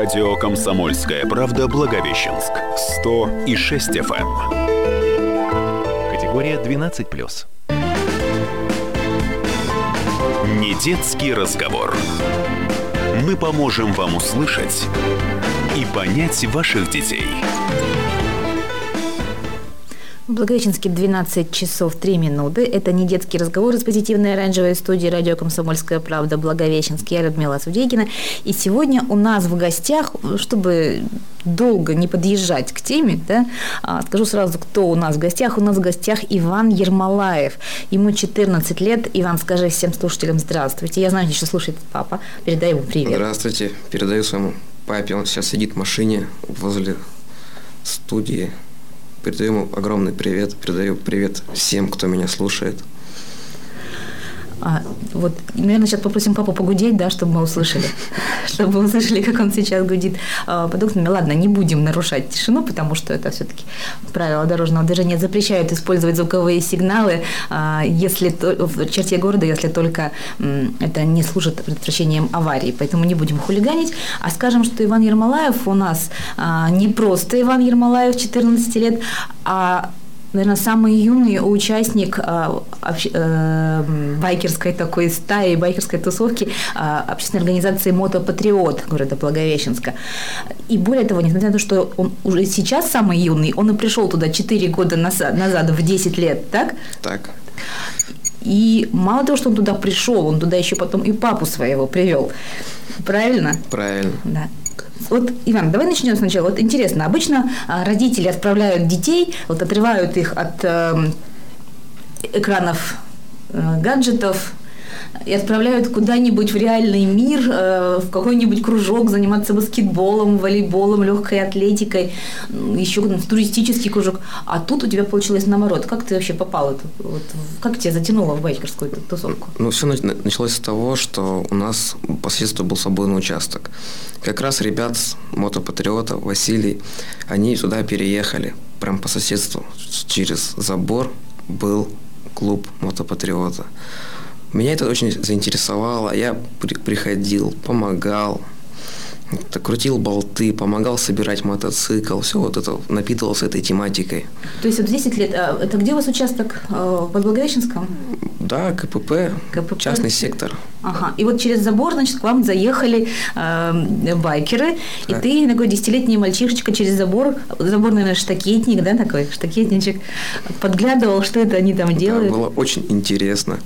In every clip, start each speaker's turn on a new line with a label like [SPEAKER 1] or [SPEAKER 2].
[SPEAKER 1] Радио «Комсомольская правда» Благовещенск. 100 и 6 FM.
[SPEAKER 2] Категория 12+.
[SPEAKER 1] Не детский разговор. Мы поможем вам услышать и понять ваших детей.
[SPEAKER 3] В Благовещенске 12 часов 3 минуты. Это не детский разговор из позитивной оранжевой студии радио «Комсомольская правда» Благовещенск. Я Людмила Судейкина. И сегодня у нас в гостях, чтобы долго не подъезжать к теме, да, а, скажу сразу, кто у нас в гостях. У нас в гостях Иван Ермолаев. Ему 14 лет. Иван, скажи всем слушателям здравствуйте. Я знаю, что слушает папа. Передай ему привет.
[SPEAKER 4] Здравствуйте. Передаю своему папе. Он сейчас сидит в машине возле студии. Передаю ему огромный привет. Передаю привет всем, кто меня слушает.
[SPEAKER 3] А, вот, наверное, сейчас попросим папу погудеть, да, чтобы мы услышали, чтобы мы услышали, как он сейчас гудит а, под окнами. Ладно, не будем нарушать тишину, потому что это все-таки правила дорожного движения запрещают использовать звуковые сигналы, а, если в черте города, если только это не служит предотвращением аварии. Поэтому не будем хулиганить, а скажем, что Иван Ермолаев у нас а, не просто Иван Ермолаев, 14 лет, а наверное, самый юный участник э, общ, э, байкерской такой стаи, байкерской тусовки э, общественной организации «Мотопатриот» города Благовещенска. И более того, несмотря на то, что он уже сейчас самый юный, он и пришел туда 4 года назад, назад в 10 лет, так?
[SPEAKER 4] Так.
[SPEAKER 3] И мало того, что он туда пришел, он туда еще потом и папу своего привел. Правильно?
[SPEAKER 4] Правильно.
[SPEAKER 3] Да. Вот, Иван, давай начнем сначала. Вот интересно, обычно а, родители отправляют детей, вот отрывают их от э, экранов э, гаджетов, и отправляют куда-нибудь в реальный мир, э, в какой-нибудь кружок заниматься баскетболом, волейболом, легкой атлетикой, еще в туристический кружок. А тут у тебя получилось наоборот. Как ты вообще попал? Вот, как тебя затянуло в байкерскую тусовку?
[SPEAKER 4] Ну, все началось с того, что у нас по соседству был свободный участок. Как раз ребят с мотопатриота, Василий, они сюда переехали, прям по соседству, через забор был клуб мотопатриота. Меня это очень заинтересовало. Я при, приходил, помогал, крутил болты, помогал собирать мотоцикл, все вот это, напитывался этой тематикой.
[SPEAKER 3] То есть вот 10 лет, а это где у вас участок? А, под Благовещенском?
[SPEAKER 4] Да, КПП, КПП, частный сектор.
[SPEAKER 3] Ага, и вот через забор, значит, к вам заехали э, байкеры, да. и ты, такой десятилетний мальчишечка, через забор, забор, наверное, штакетник, да, такой, штакетничек, подглядывал, что это они там делают.
[SPEAKER 4] Да, было очень интересно.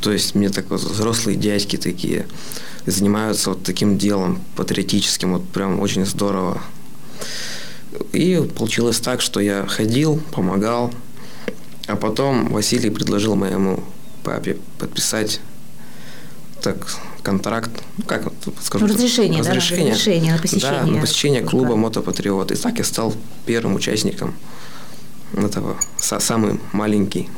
[SPEAKER 4] То есть мне так вот взрослые дядьки такие занимаются вот таким делом патриотическим, вот прям очень здорово. И получилось так, что я ходил, помогал, а потом Василий предложил моему папе подписать так контракт, ну, как
[SPEAKER 3] скажу, разрешение, разрешение, да, разрешение. на посещение,
[SPEAKER 4] да, на посещение. клуба Мотопатриот. И так я стал первым участником этого, самый маленький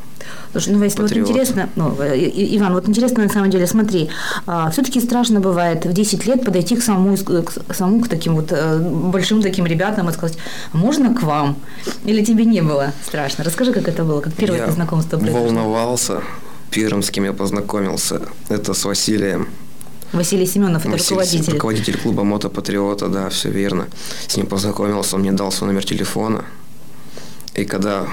[SPEAKER 3] Слушай, ну, если вот интересно, ну, Иван, вот интересно на самом деле, смотри, а, все-таки страшно бывает в 10 лет подойти к самому, к самому к таким вот э, большим таким ребятам и сказать, «А можно к вам? Или тебе не было страшно? Расскажи, как это было, как первое
[SPEAKER 4] я
[SPEAKER 3] знакомство
[SPEAKER 4] произошло. волновался, первым, с кем я познакомился, это с Василием.
[SPEAKER 3] Василий Семенов, это Василий, руководитель.
[SPEAKER 4] Руководитель клуба Мотопатриота, да, все верно. С ним познакомился, он мне дал свой номер телефона. И когда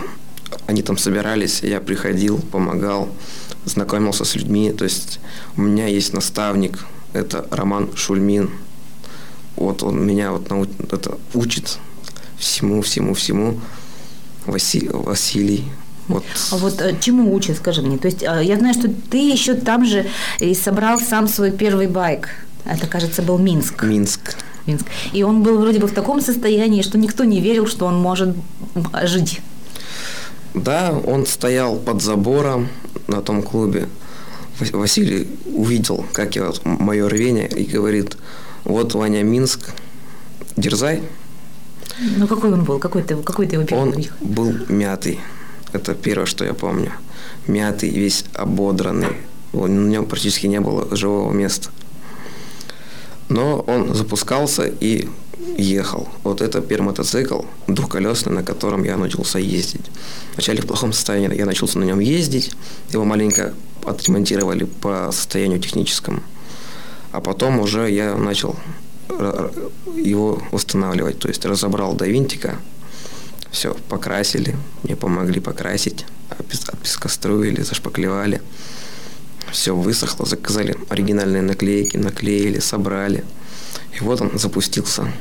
[SPEAKER 4] они там собирались, я приходил, помогал, знакомился с людьми. То есть у меня есть наставник, это Роман Шульмин. Вот он меня вот нау... это учит всему, всему, всему. Васи... Василий.
[SPEAKER 3] Вот. А вот э, чему учит, скажи мне? То есть э, я знаю, что ты еще там же и собрал сам свой первый байк. Это, кажется, был Минск.
[SPEAKER 4] Минск.
[SPEAKER 3] Минск. И он был вроде бы в таком состоянии, что никто не верил, что он может жить.
[SPEAKER 4] Да, он стоял под забором на том клубе. Василий увидел, как я, мое рвение, и говорит, вот Ваня Минск, дерзай.
[SPEAKER 3] Ну, какой он был? Какой ты, какой ты его первый
[SPEAKER 4] Он был мятый. Это первое, что я помню. Мятый, весь ободранный. На нем практически не было живого места. Но он запускался и ехал. Вот это первый мотоцикл двухколесный, на котором я научился ездить. Вначале в плохом состоянии я начался на нем ездить. Его маленько отремонтировали по состоянию техническому. А потом уже я начал его устанавливать. То есть разобрал до винтика, все, покрасили, мне помогли покрасить, отпескоструили, зашпаклевали. Все высохло, заказали оригинальные наклейки, наклеили, собрали. И вот он запустился.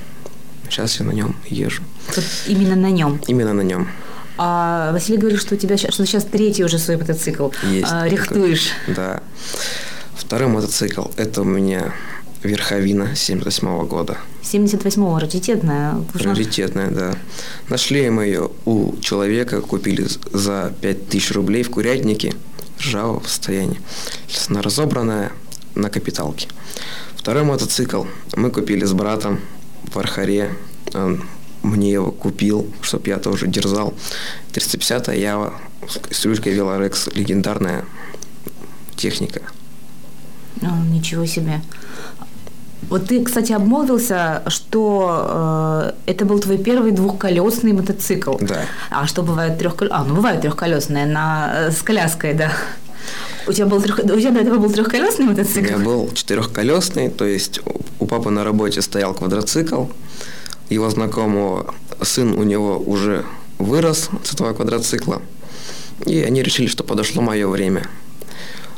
[SPEAKER 4] Сейчас я на нем езжу.
[SPEAKER 3] Вот именно на нем?
[SPEAKER 4] Именно на нем.
[SPEAKER 3] А Василий говорит, что у тебя что сейчас третий уже свой мотоцикл.
[SPEAKER 4] Есть.
[SPEAKER 3] А, рихтуешь.
[SPEAKER 4] Такой. Да. Второй мотоцикл – это у меня Верховина 78 года.
[SPEAKER 3] 78-го, раритетная.
[SPEAKER 4] Раритетная, да. Нашли мы ее у человека, купили за 5000 рублей в курятнике, ржавого состояния. Она разобранная на капиталке. Второй мотоцикл мы купили с братом в Архаре. Он мне его купил, чтобы я тоже дерзал. 350 Ява с ручкой Велорекс, легендарная техника.
[SPEAKER 3] О, ничего себе. Вот ты, кстати, обмолвился, что э, это был твой первый двухколесный мотоцикл.
[SPEAKER 4] Да.
[SPEAKER 3] А что бывает трехколесный? А, ну бывает трехколесные на э, с коляской, да. У тебя был трех... у тебя до этого был трехколесный мотоцикл?
[SPEAKER 4] У меня был четырехколесный, то есть у папы на работе стоял квадроцикл, его знакомого сын у него уже вырос с этого квадроцикла, и они решили, что подошло мое время.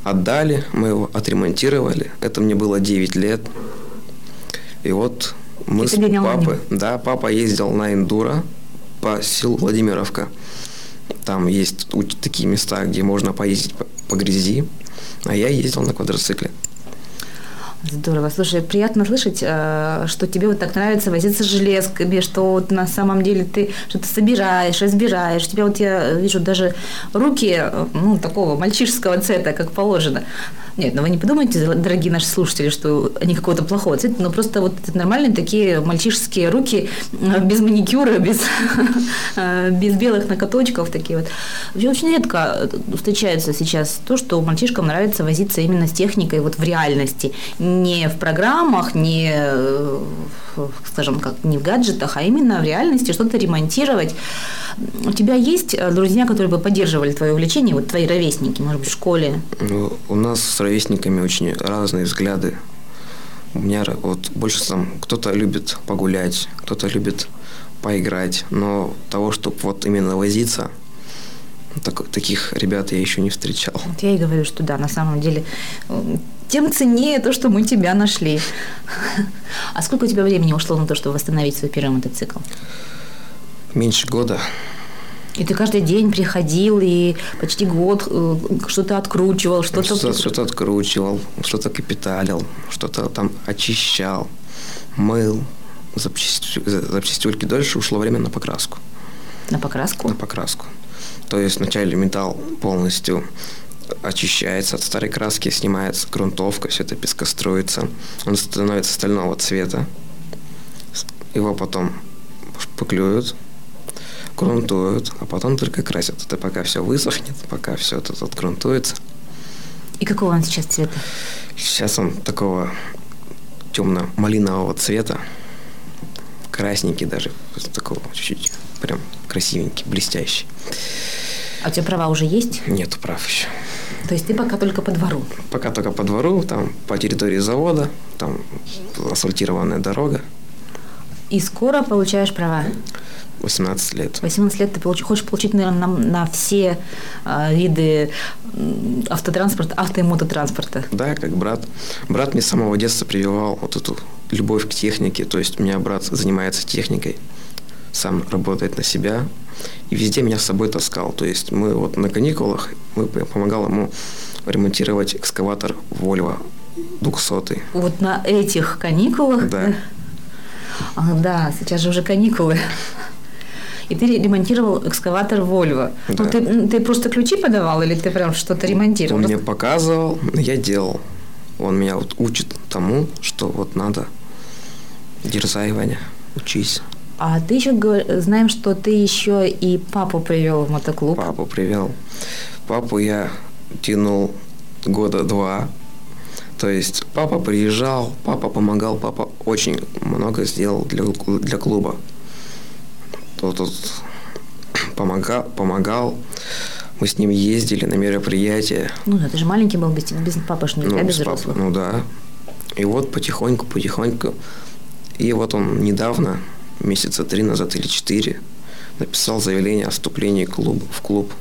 [SPEAKER 4] Отдали, мы его отремонтировали. Это мне было 9 лет. И вот мы с папой, да, папа ездил на эндуро по селу Владимировка. Там есть такие места, где можно поездить по, грязи, а я ездил на квадроцикле.
[SPEAKER 3] Здорово. Слушай, приятно слышать, э, что тебе вот так нравится возиться с железками, что вот на самом деле ты что-то собираешь, разбираешь. Тебя вот я вижу даже руки, э, ну, такого мальчишеского цвета, как положено. Нет, ну вы не подумайте, дорогие наши слушатели, что они какого-то плохого цвета, но просто вот нормальные такие мальчишеские руки, э, без маникюра, без, без белых накаточков такие вот. Вообще очень редко встречается сейчас то, что мальчишкам нравится возиться именно с техникой вот в реальности не в программах, не, э, скажем, как не в гаджетах, а именно в реальности что-то ремонтировать. У тебя есть э, друзья, которые бы поддерживали твое увлечение, вот твои ровесники, может быть, в школе?
[SPEAKER 4] Ну, у нас с ровесниками очень разные взгляды. У меня вот больше там кто-то любит погулять, кто-то любит поиграть, но того, чтобы вот именно возиться, так, таких ребят я еще не встречал.
[SPEAKER 3] Вот я и говорю, что да, на самом деле тем ценнее то, что мы тебя нашли. А сколько у тебя времени ушло на то, чтобы восстановить свой первый мотоцикл?
[SPEAKER 4] Меньше года.
[SPEAKER 3] И ты каждый день приходил и почти год э, что-то откручивал, что-то...
[SPEAKER 4] Что-то, что откручивал, что-то капиталил, что-то там очищал, мыл. Запчастюльки дольше ушло время на покраску.
[SPEAKER 3] На покраску?
[SPEAKER 4] На покраску. То есть вначале металл полностью очищается от старой краски, снимается грунтовка, все это пескоструится. Он становится стального цвета. Его потом шпаклюют, грунтуют, а потом только красят. Это пока все высохнет, пока все это отгрунтуется.
[SPEAKER 3] И какого он сейчас цвета?
[SPEAKER 4] Сейчас он такого темно-малинового цвета, красненький даже, такого чуть-чуть прям красивенький, блестящий.
[SPEAKER 3] А у тебя права уже есть?
[SPEAKER 4] Нет прав еще.
[SPEAKER 3] То есть ты пока только по двору?
[SPEAKER 4] Пока только по двору, там по территории завода, там асфальтированная дорога.
[SPEAKER 3] И скоро получаешь права?
[SPEAKER 4] 18 лет.
[SPEAKER 3] 18 лет ты получ, хочешь получить, наверное, на, на все э, виды автотранспорта, авто и мототранспорта.
[SPEAKER 4] Да, как брат. Брат мне с самого детства прививал вот эту любовь к технике. То есть у меня брат занимается техникой, сам работает на себя, и везде меня с собой таскал. То есть мы вот на каникулах, мы помогал ему ремонтировать экскаватор Volvo 200.
[SPEAKER 3] Вот на этих каникулах?
[SPEAKER 4] Да.
[SPEAKER 3] А, да, сейчас же уже каникулы. И ты ремонтировал экскаватор Volvo. Ну, да. Ну, ты, ты просто ключи подавал или ты прям что-то ремонтировал?
[SPEAKER 4] Он мне показывал, я делал. Он меня вот учит тому, что вот надо дерзай, Ваня, учись.
[SPEAKER 3] А ты еще знаем, что ты еще и папу привел в мотоклуб.
[SPEAKER 4] Папу привел. Папу я тянул года два. То есть папа приезжал, папа помогал, папа очень много сделал для, для клуба. Тот тут помогал, помогал. Мы с ним ездили на мероприятия.
[SPEAKER 3] Ну да, ты же маленький был, без, без папы ж
[SPEAKER 4] ну,
[SPEAKER 3] без
[SPEAKER 4] взрослых. Ну да. И вот потихоньку, потихоньку И вот он недавно, месяца три назад или четыре, написал заявление о вступлении клуб, в клуб.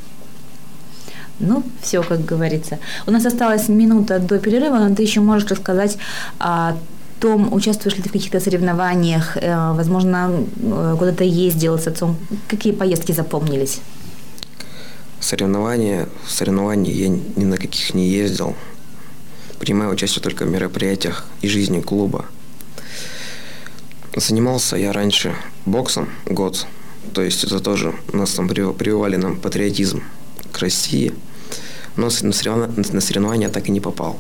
[SPEAKER 3] Ну, все, как говорится. У нас осталась минута до перерыва, но ты еще можешь рассказать о том, участвуешь ли ты в каких-то соревнованиях, э, возможно, э, куда-то ездил с отцом. Какие поездки запомнились?
[SPEAKER 4] Соревнования, соревнований я ни на каких не ездил. Принимаю участие только в мероприятиях и жизни клуба. Занимался я раньше боксом год. То есть это тоже нас там прививали нам патриотизм к России. Но на соревнования, на так и не попал.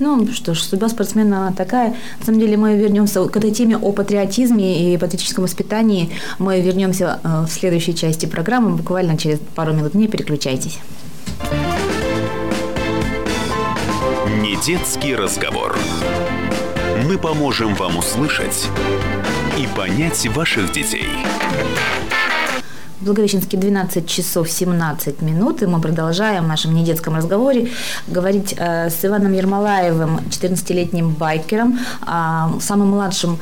[SPEAKER 3] Ну что ж, судьба спортсмена такая. На самом деле мы вернемся к этой теме о патриотизме и патриотическом воспитании. Мы вернемся э, в следующей части программы, буквально через пару минут. Не переключайтесь.
[SPEAKER 1] Не детский разговор. Мы поможем вам услышать и понять ваших детей.
[SPEAKER 3] В Благовещенске 12 часов 17 минут, и мы продолжаем в нашем недетском разговоре говорить э, с Иваном Ермолаевым, 14-летним байкером, э, самым младшим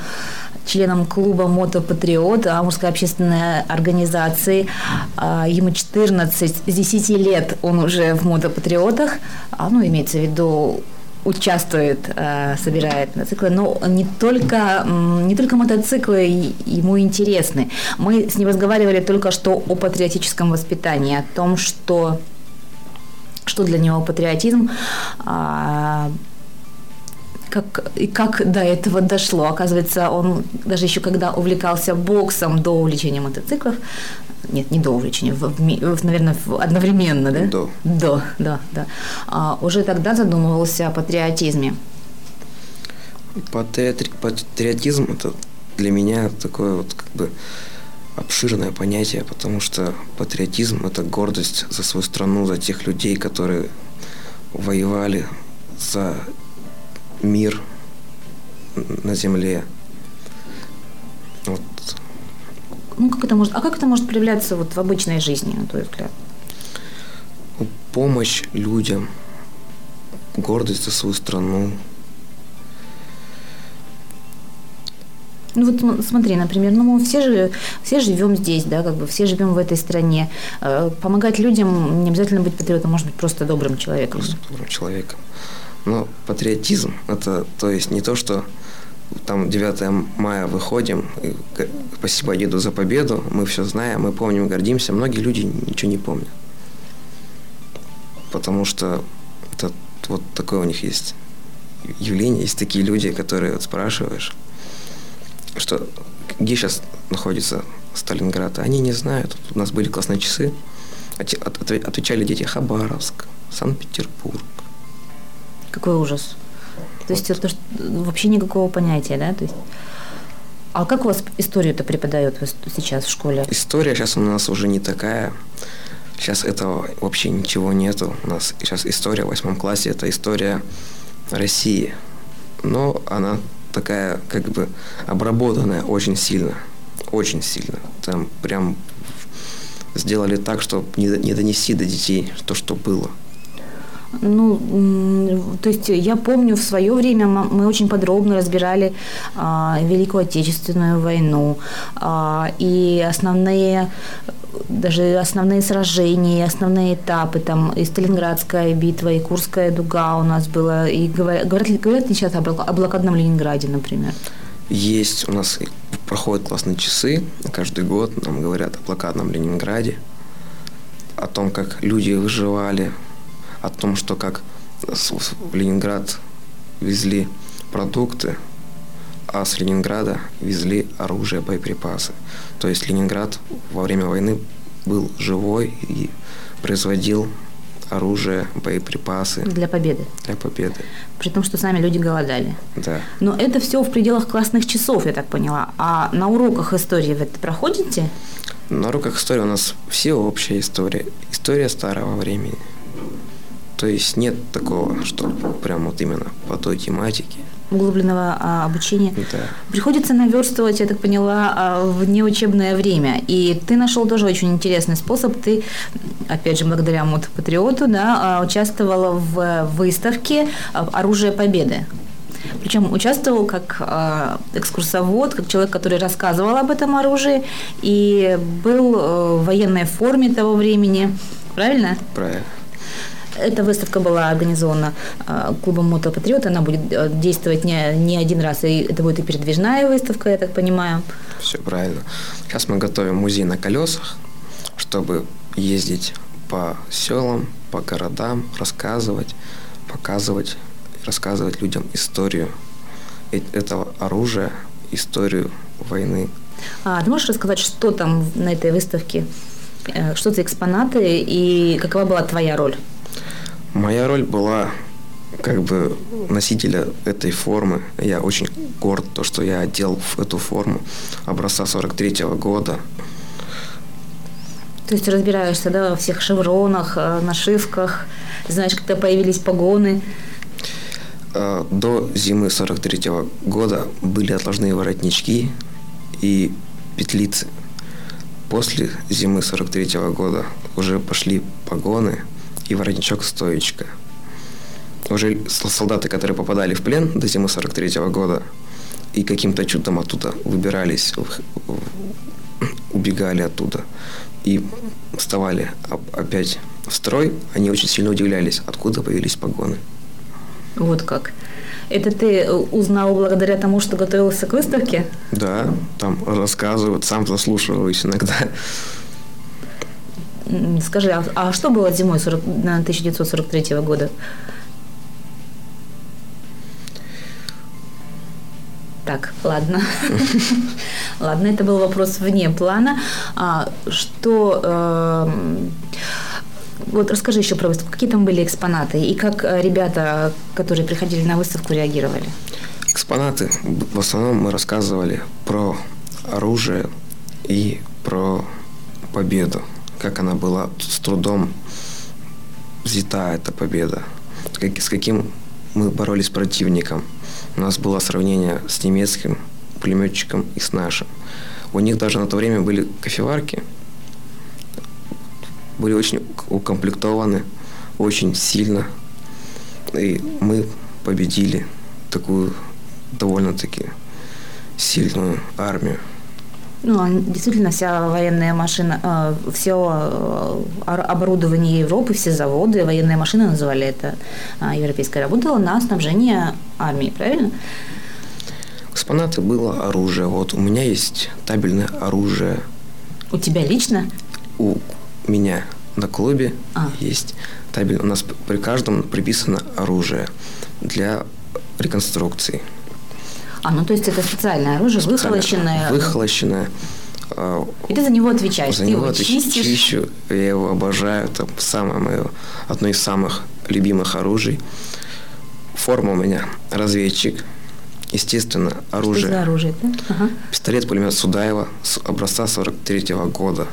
[SPEAKER 3] членом клуба «Мотопатриот», Амурской общественной организации. Э, ему 14, с 10 лет он уже в «Мотопатриотах», а, ну, имеется в виду участвует, э, собирает мотоциклы, но не только, не только мотоциклы ему интересны. Мы с ним разговаривали только что о патриотическом воспитании, о том, что, что для него патриотизм, а, как, и как до этого дошло. Оказывается, он даже еще когда увлекался боксом до увлечения мотоциклов, нет, не до увлечения, в, в, наверное, одновременно, да?
[SPEAKER 4] До.
[SPEAKER 3] До, да, да. А, уже тогда задумывался о патриотизме.
[SPEAKER 4] Патриотри... Патриотизм – это для меня такое вот как бы обширное понятие, потому что патриотизм – это гордость за свою страну, за тех людей, которые воевали за мир на земле. Вот
[SPEAKER 3] ну, как это может, а как это может проявляться вот в обычной жизни, на твой взгляд?
[SPEAKER 4] Помощь людям, гордость за свою страну.
[SPEAKER 3] Ну вот смотри, например, ну мы все же все живем здесь, да, как бы все живем в этой стране. Э, помогать людям не обязательно быть патриотом, может быть просто добрым человеком.
[SPEAKER 4] Просто добрым человеком. Но патриотизм это то есть не то, что там 9 мая выходим, спасибо деду за победу, мы все знаем, мы помним, гордимся. Многие люди ничего не помнят. Потому что это вот такое у них есть явление, есть такие люди, которые вот спрашиваешь, что где сейчас находится Сталинград, они не знают. У нас были классные часы, отвечали дети Хабаровск, Санкт-Петербург.
[SPEAKER 3] Какой ужас. То есть это вообще никакого понятия, да? То есть, а как у вас историю это преподают сейчас в школе?
[SPEAKER 4] История сейчас у нас уже не такая. Сейчас этого вообще ничего нету. У нас сейчас история в восьмом классе – это история России. Но она такая как бы обработанная очень сильно. Очень сильно. Там прям сделали так, чтобы не донести до детей то, что было.
[SPEAKER 3] Ну, то есть я помню, в свое время мы очень подробно разбирали а, Великую Отечественную войну а, и основные даже основные сражения, основные этапы, там и Сталинградская битва, и Курская дуга у нас была, и говорят, говорят, говорят ли сейчас о блокадном Ленинграде, например?
[SPEAKER 4] Есть, у нас проходят классные часы, каждый год нам говорят о блокадном Ленинграде, о том, как люди выживали, о том, что как в Ленинград везли продукты, а с Ленинграда везли оружие, боеприпасы. То есть Ленинград во время войны был живой и производил оружие, боеприпасы.
[SPEAKER 3] Для победы.
[SPEAKER 4] Для победы.
[SPEAKER 3] При том, что сами люди голодали.
[SPEAKER 4] Да.
[SPEAKER 3] Но это все в пределах классных часов, я так поняла. А на уроках истории вы это проходите?
[SPEAKER 4] На уроках истории у нас все общая история. История старого времени. То есть нет такого, что прям вот именно по той тематике.
[SPEAKER 3] Углубленного а, обучения.
[SPEAKER 4] Да.
[SPEAKER 3] Приходится наверстывать, я так поняла, а, в неучебное время. И ты нашел тоже очень интересный способ. Ты, опять же, благодаря мотопатриоту, да, а, участвовала в выставке «Оружие Победы». Причем участвовал как э, экскурсовод, как человек, который рассказывал об этом оружии и был э, в военной форме того времени. Правильно?
[SPEAKER 4] Правильно.
[SPEAKER 3] Эта выставка была организована э, клубом Мотопатриот. Она будет э, действовать не, не один раз. И это будет и передвижная выставка, я так понимаю.
[SPEAKER 4] Все правильно. Сейчас мы готовим музей на колесах, чтобы ездить по селам, по городам, рассказывать, показывать, рассказывать людям историю этого оружия, историю войны.
[SPEAKER 3] А ты можешь рассказать, что там на этой выставке? Э, что за экспонаты и какова была твоя роль?
[SPEAKER 4] Моя роль была как бы носителя этой формы. Я очень горд, то, что я одел в эту форму образца 43 -го года.
[SPEAKER 3] То есть разбираешься, да, во всех шевронах, э, нашивках, знаешь, когда появились погоны.
[SPEAKER 4] Э, до зимы 43 -го года были отложные воротнички и петлицы. После зимы 43 -го года уже пошли погоны и воротничок стоечка. Уже солдаты, которые попадали в плен до зимы 43 -го года и каким-то чудом оттуда выбирались, убегали оттуда, и вставали опять в строй, они очень сильно удивлялись, откуда появились погоны.
[SPEAKER 3] Вот как. Это ты узнал благодаря тому, что готовился к выставке?
[SPEAKER 4] Да, там рассказывают, сам заслушиваюсь иногда.
[SPEAKER 3] Скажи, а, а что было зимой 40, 1943 года? Так, ладно. ладно, это был вопрос вне плана. А, что... Э, вот расскажи еще про выставку. Какие там были экспонаты? И как э, ребята, которые приходили на выставку, реагировали?
[SPEAKER 4] Экспонаты. В основном мы рассказывали про оружие и про победу. Как она была с трудом взята, эта победа. с каким мы боролись с противником – у нас было сравнение с немецким пулеметчиком и с нашим. У них даже на то время были кофеварки, были очень укомплектованы, очень сильно. И мы победили такую довольно-таки сильную армию.
[SPEAKER 3] Ну, действительно, вся военная машина, э, все э, оборудование Европы, все заводы, военные машины называли это э, европейское, работало на снабжение армии, правильно?
[SPEAKER 4] Экспонаты было оружие. Вот у меня есть табельное оружие.
[SPEAKER 3] У тебя лично?
[SPEAKER 4] У меня на клубе а. есть табель. У нас при каждом приписано оружие для реконструкции.
[SPEAKER 3] А, ну то есть это специальное оружие, выхолощенное.
[SPEAKER 4] Выхолощенное.
[SPEAKER 3] А, И ты за него отвечаешь,
[SPEAKER 4] за
[SPEAKER 3] ты
[SPEAKER 4] него
[SPEAKER 3] его чистишь.
[SPEAKER 4] чищу, я его обожаю. Это самое мое, одно из самых любимых оружий. Форма у меня разведчик. Естественно, оружие. Что
[SPEAKER 3] за оружие, да? Ага.
[SPEAKER 4] Пистолет-пулемет Судаева с образца 43 -го года.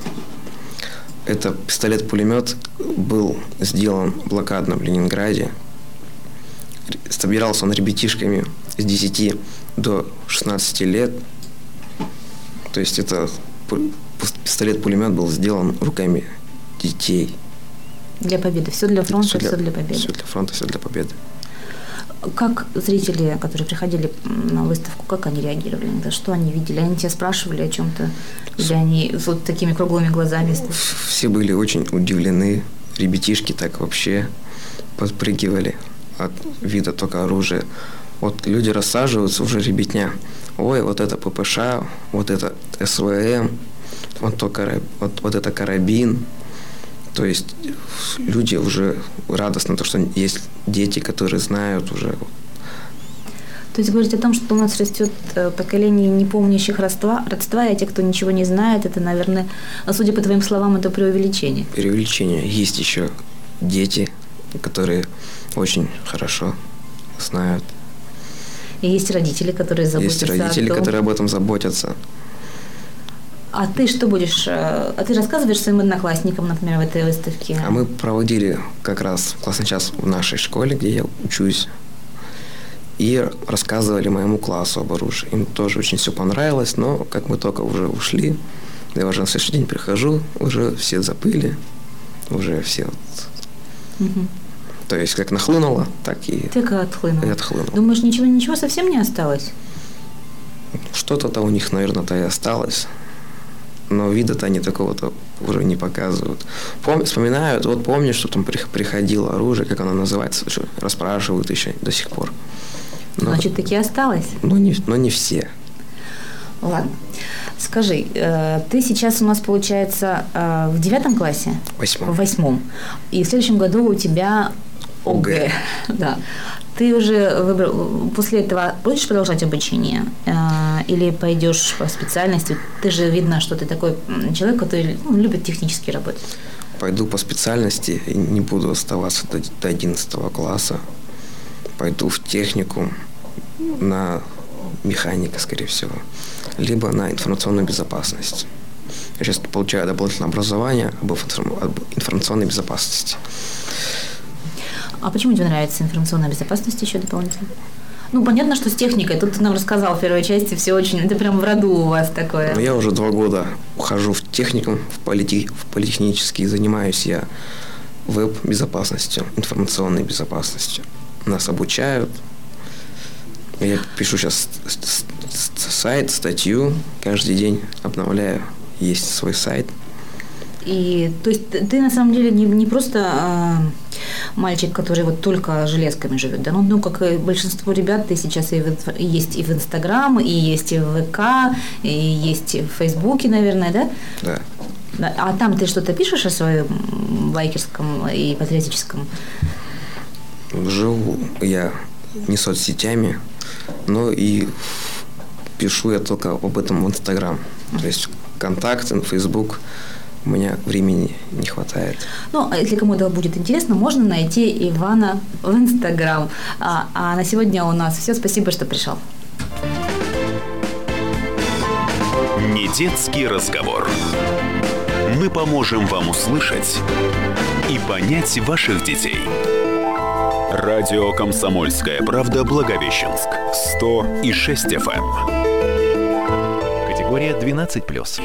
[SPEAKER 4] Это пистолет-пулемет был сделан блокадно в Ленинграде. Собирался он ребятишками с 10 до 16 лет. То есть это пистолет-пулемет был сделан руками детей.
[SPEAKER 3] Для победы. Все для фронта,
[SPEAKER 4] все
[SPEAKER 3] для, все для победы.
[SPEAKER 4] Все для фронта, все для победы.
[SPEAKER 3] Как зрители, которые приходили на выставку, как они реагировали? На что они видели? Они тебя спрашивали о чем-то? Или они с вот такими круглыми глазами?
[SPEAKER 4] Все были очень удивлены. Ребятишки так вообще подпрыгивали от вида только оружия. Вот люди рассаживаются, уже ребятня. Ой, вот это ППШ, вот это СВМ, вот, то, вот, вот это карабин. То есть люди уже радостны, то, что есть дети, которые знают уже.
[SPEAKER 3] То есть говорить о том, что у нас растет э, поколение не помнящих родства, родства, и те, кто ничего не знает, это, наверное, судя по твоим словам, это преувеличение.
[SPEAKER 4] Преувеличение. Есть еще дети, которые очень хорошо знают
[SPEAKER 3] и есть родители, которые заботятся.
[SPEAKER 4] Есть родители, которые об этом заботятся.
[SPEAKER 3] А ты что будешь? Э, а ты рассказываешь своим одноклассникам, например, в этой выставке?
[SPEAKER 4] А мы проводили как раз классный час в нашей школе, где я учусь. И рассказывали моему классу об оружии. Им тоже очень все понравилось, но как мы только уже ушли, я уже на следующий день прихожу, уже все забыли, уже все вот...
[SPEAKER 3] Угу.
[SPEAKER 4] То есть как нахлынуло, так и,
[SPEAKER 3] Так и отхлынуло.
[SPEAKER 4] и отхлынуло.
[SPEAKER 3] Думаешь, ничего, ничего совсем не осталось?
[SPEAKER 4] Что-то-то у них, наверное-то и осталось. Но вида-то они такого-то уже не показывают. Пом- вспоминают, вот помню, что там при- приходило оружие, как оно называется, что расспрашивают еще до сих пор. Но,
[SPEAKER 3] Значит, таки осталось.
[SPEAKER 4] но, не, но не все.
[SPEAKER 3] Ладно. Скажи, э, ты сейчас у нас, получается, э, в девятом классе?
[SPEAKER 4] Восьмом.
[SPEAKER 3] В восьмом. И в следующем году у тебя ОГЭ.
[SPEAKER 4] ОГЭ.
[SPEAKER 3] Да. Ты уже выбрал, после этого будешь продолжать обучение э, или пойдешь по специальности? Ты же видно, что ты такой человек, который ну, любит технически работать.
[SPEAKER 4] Пойду по специальности и не буду оставаться до, до 11 класса. Пойду в техникум на механика, скорее всего, либо на информационную безопасность. Я сейчас получаю дополнительное образование об информационной безопасности.
[SPEAKER 3] А почему тебе нравится информационная безопасность еще дополнительно? Ну, понятно, что с техникой. Тут ты нам рассказал в первой части все очень... Это прям в роду у вас такое.
[SPEAKER 4] Но я уже два года ухожу в техникум, в, полите- в политехнический, занимаюсь я веб-безопасностью, информационной безопасностью. Нас обучают. Я пишу сейчас сайт, статью, каждый день обновляю. Есть свой сайт.
[SPEAKER 3] И то есть ты- на самом деле не, не просто а, мальчик, который вот только железками живет, да, ну, ну как и большинство ребят, ты сейчас и в есть и в Инстаграм, и есть и в ВК, и есть и в Фейсбуке, наверное,
[SPEAKER 4] да?
[SPEAKER 3] Да. А там ты что-то пишешь о своем байкерском и патриотическом?
[SPEAKER 4] Живу я не соцсетями, но и пишу я только об этом в Инстаграм. То есть контакт, Фейсбук у меня времени не хватает.
[SPEAKER 3] Ну, а если кому-то будет интересно, можно найти Ивана в Инстаграм. А, а на сегодня у нас все. Спасибо, что пришел.
[SPEAKER 1] Не детский разговор. Мы поможем вам услышать и понять ваших детей. Радио «Комсомольская правда» Благовещенск. 100 и 6 FM. Категория 12+.